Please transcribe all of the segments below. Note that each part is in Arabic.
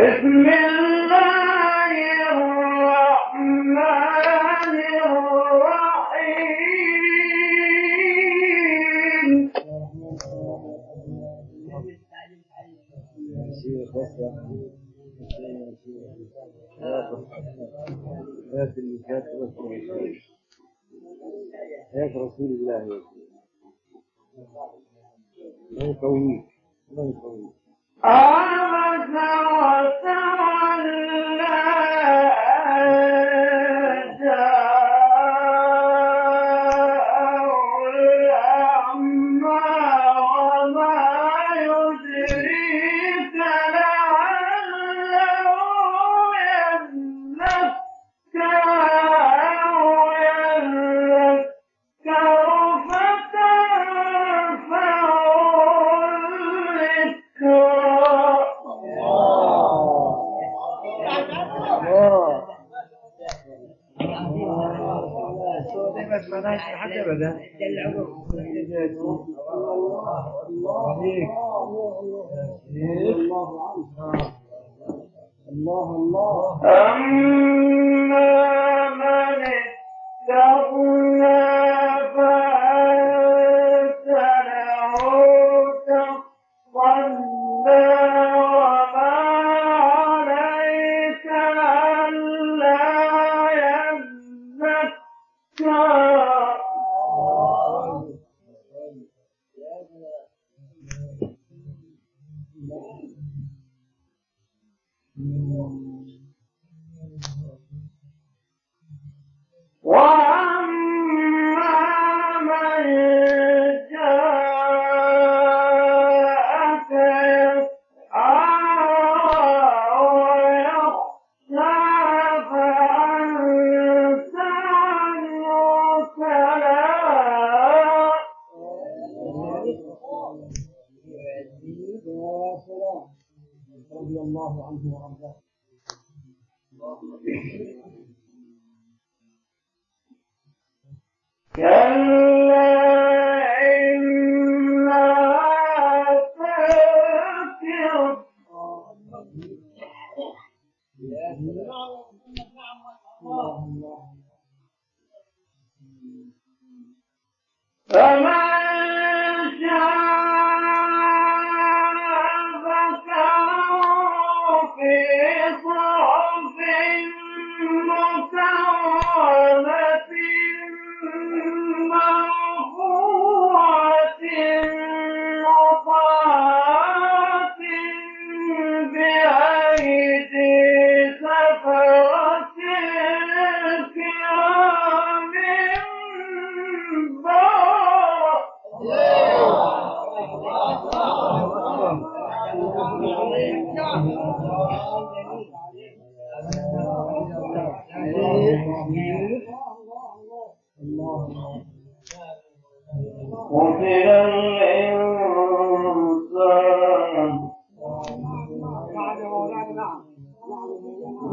بسم الله الرحمن الرحيم. هات رسول الله. هات رسول الله ما يقويك ما عبس وتولى Mm.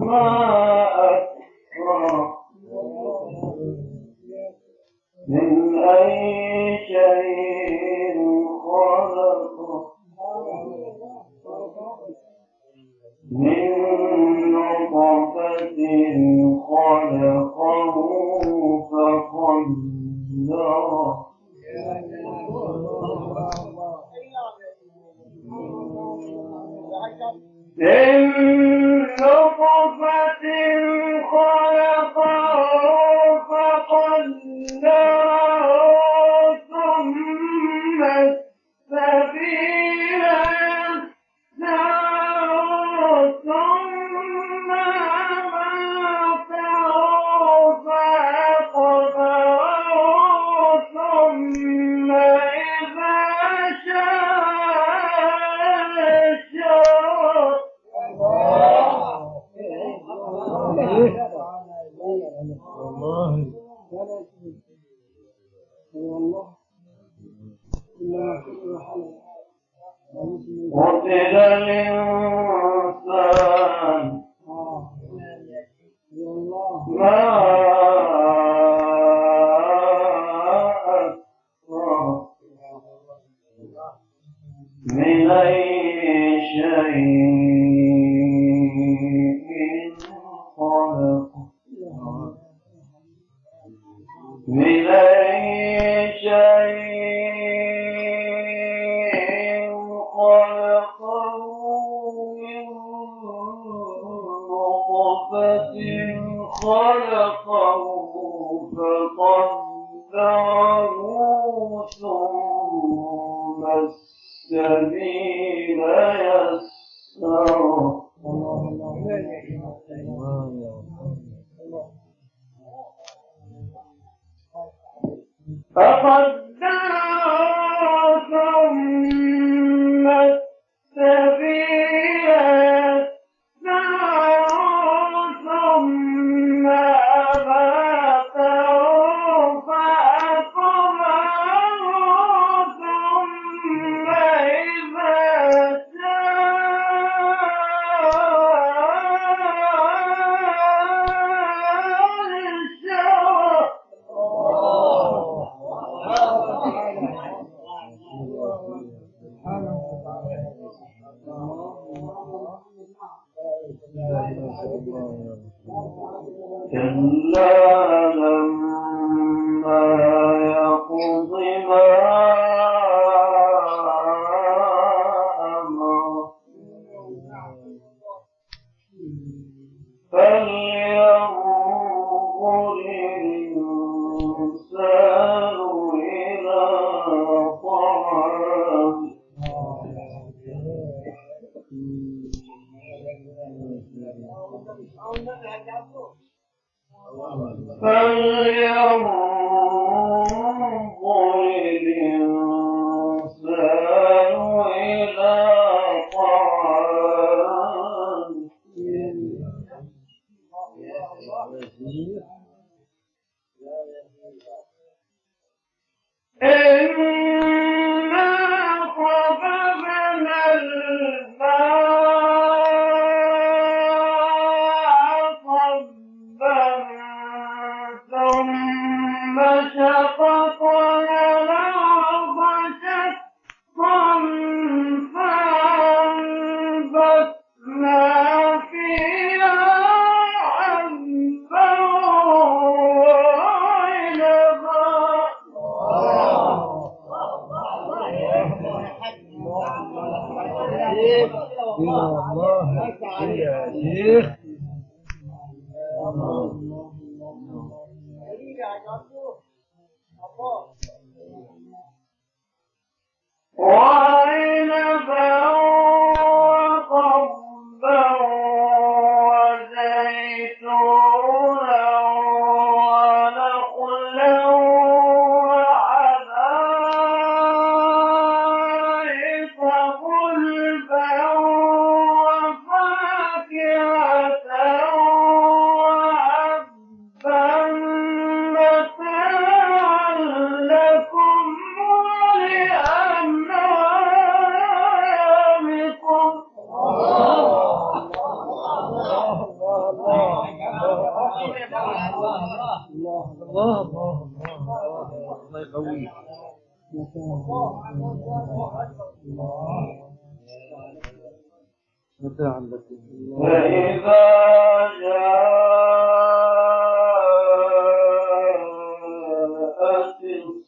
ما خلقه فقدره ثم السبيل يسره أفد كلا para Deus.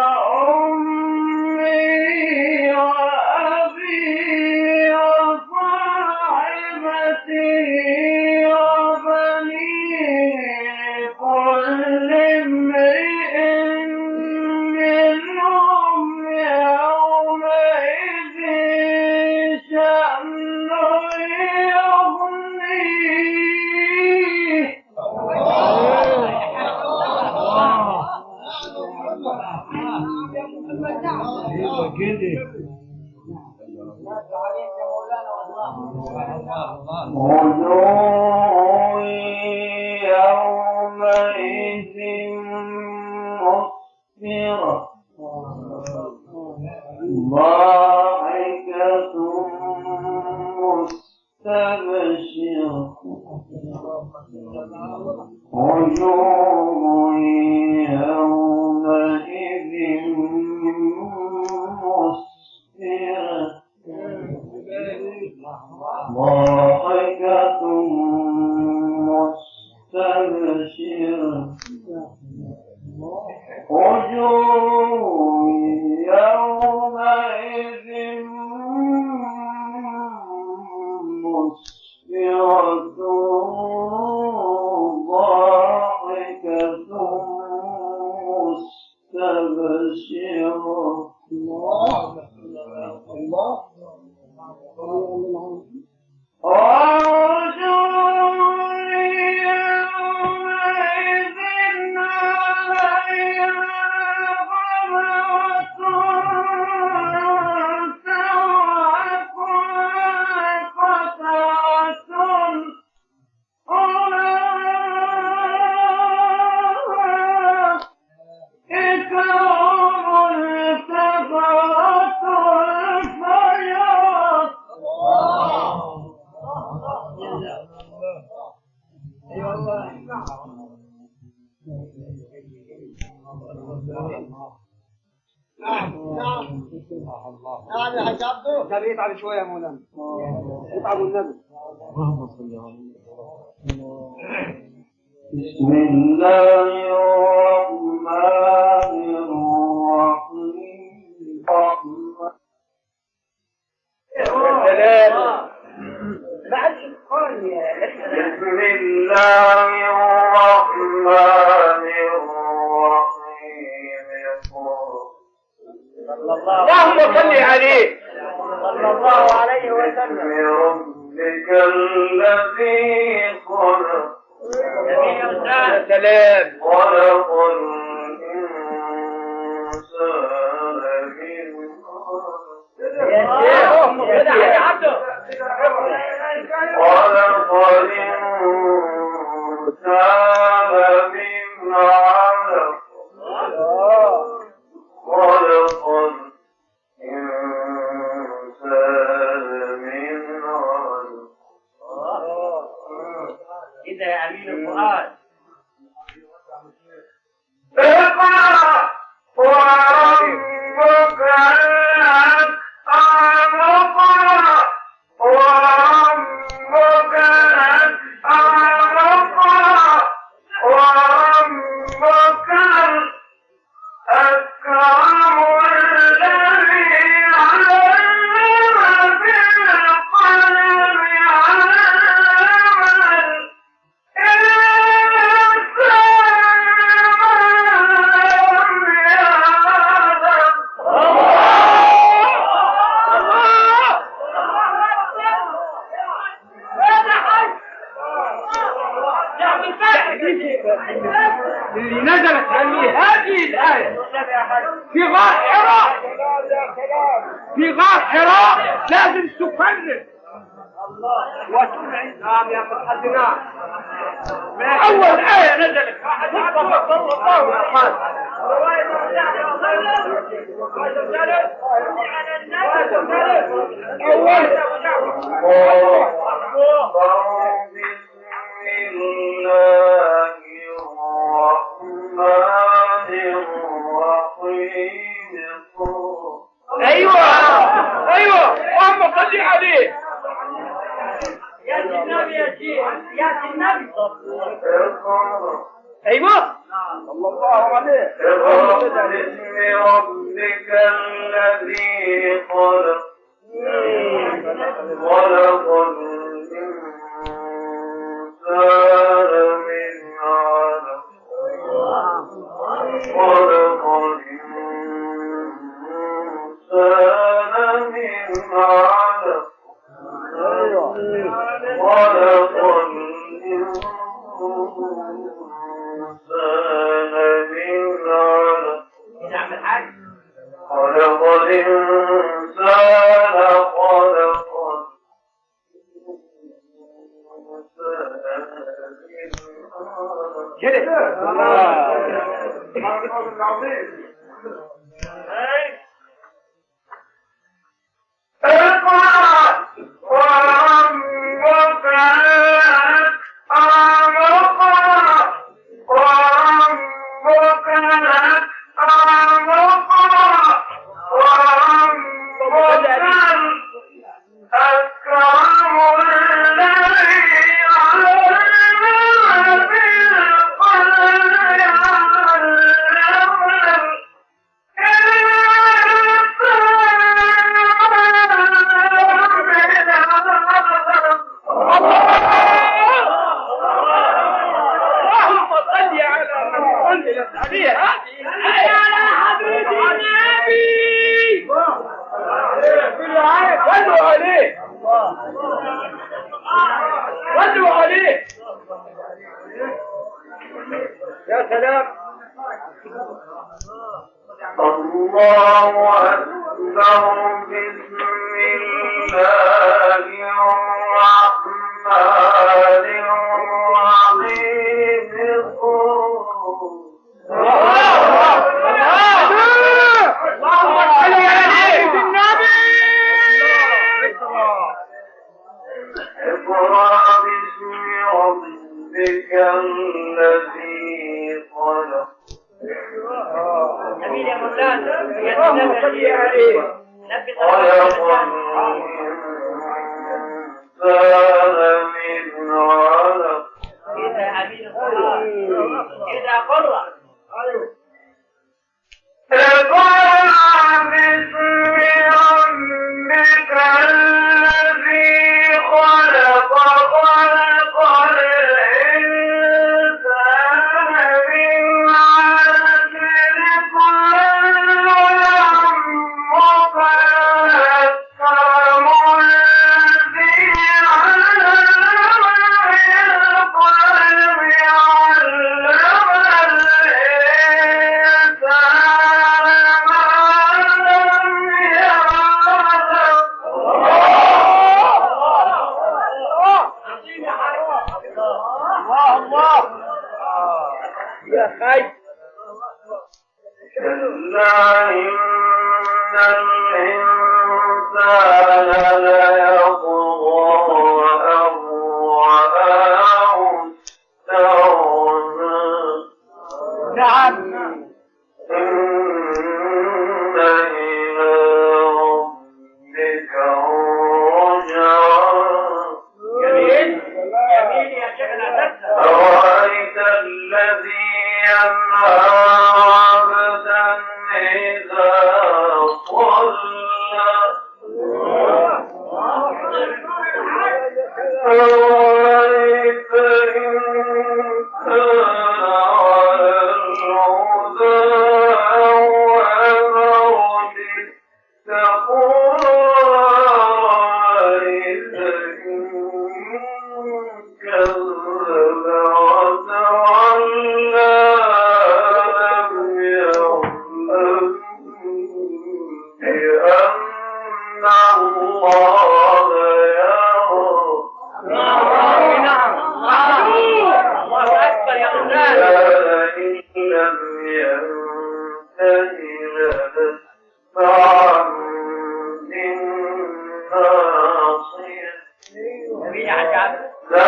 بالله القرآن هذه الآية. في غار حراء. في غار حراء لازم تفرق. وتنعي نعم يا أول آية نزلت. صلى الله عليه وسلم أيوه أيوه محمد صلي عليه. يا النبي يا شيخ يا النبي أيوه. الله عليه باسم ربك الذي خلق خلق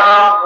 Tchau.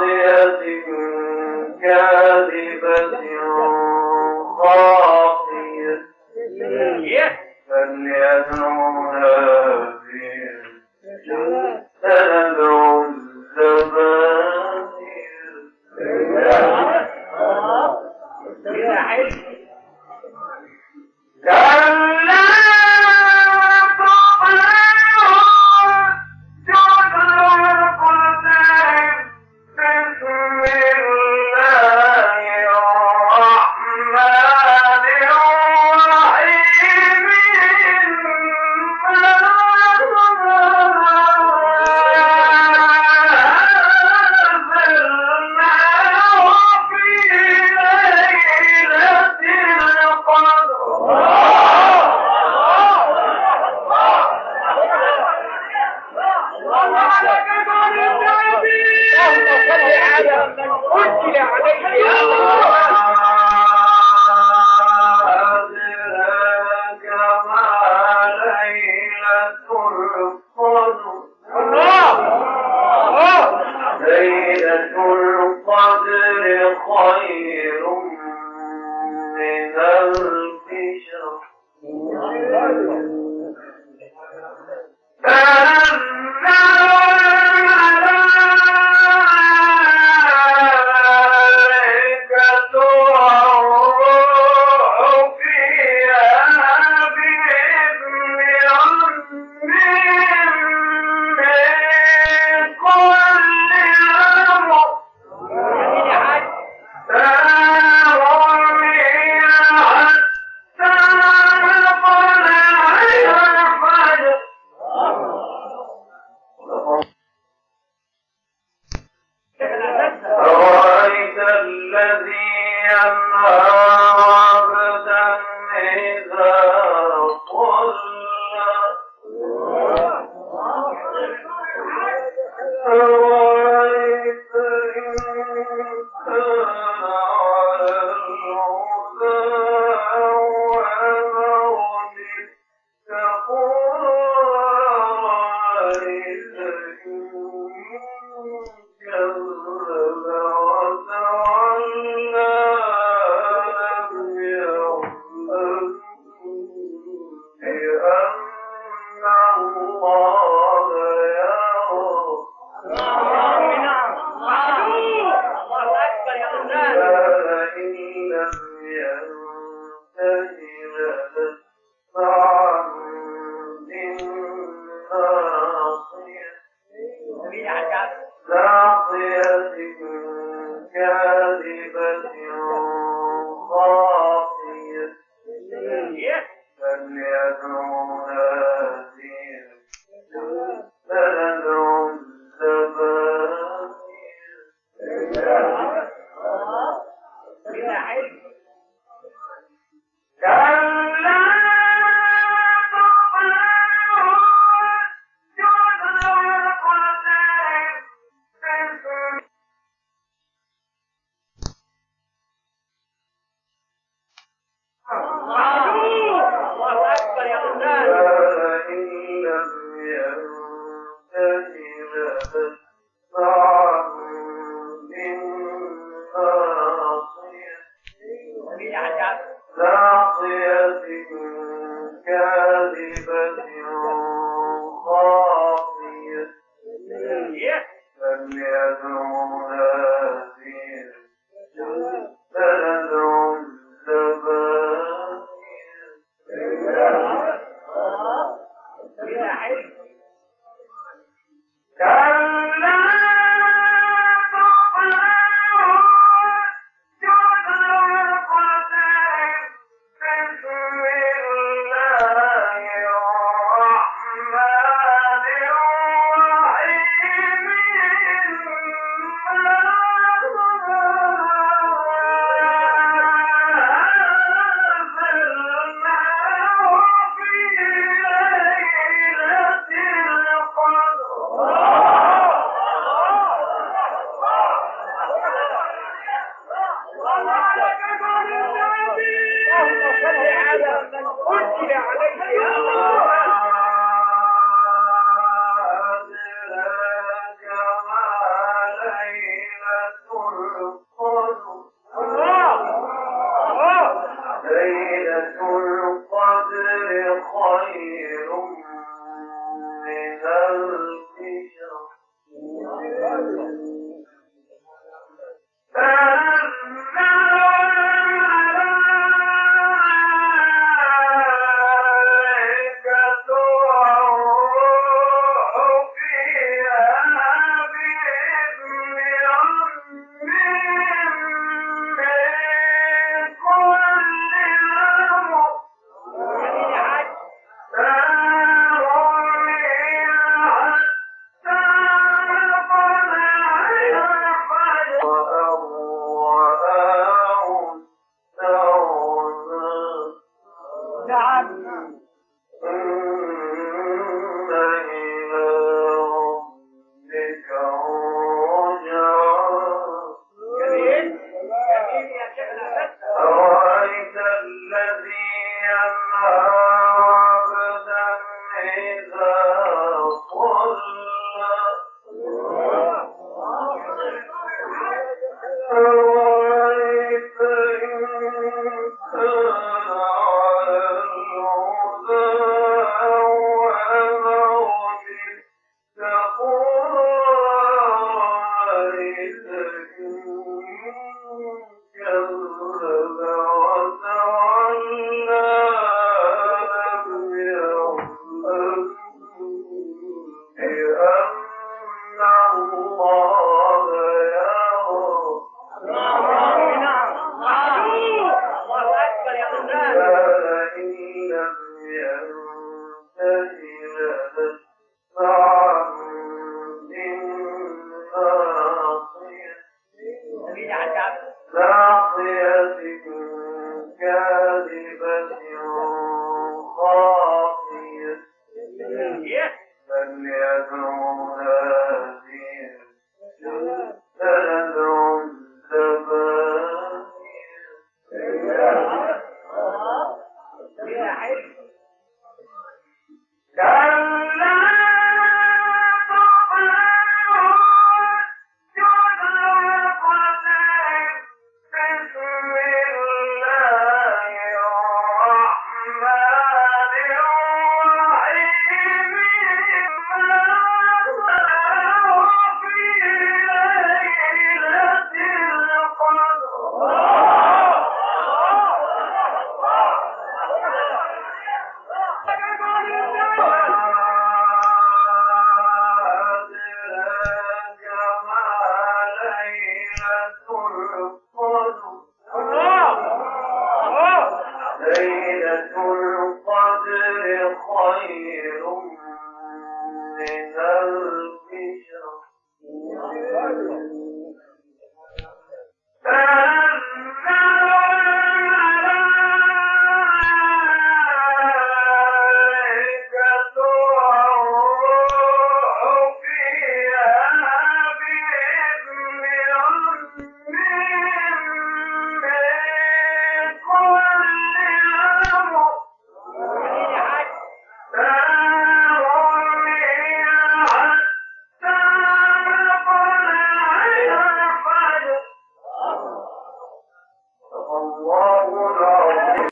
call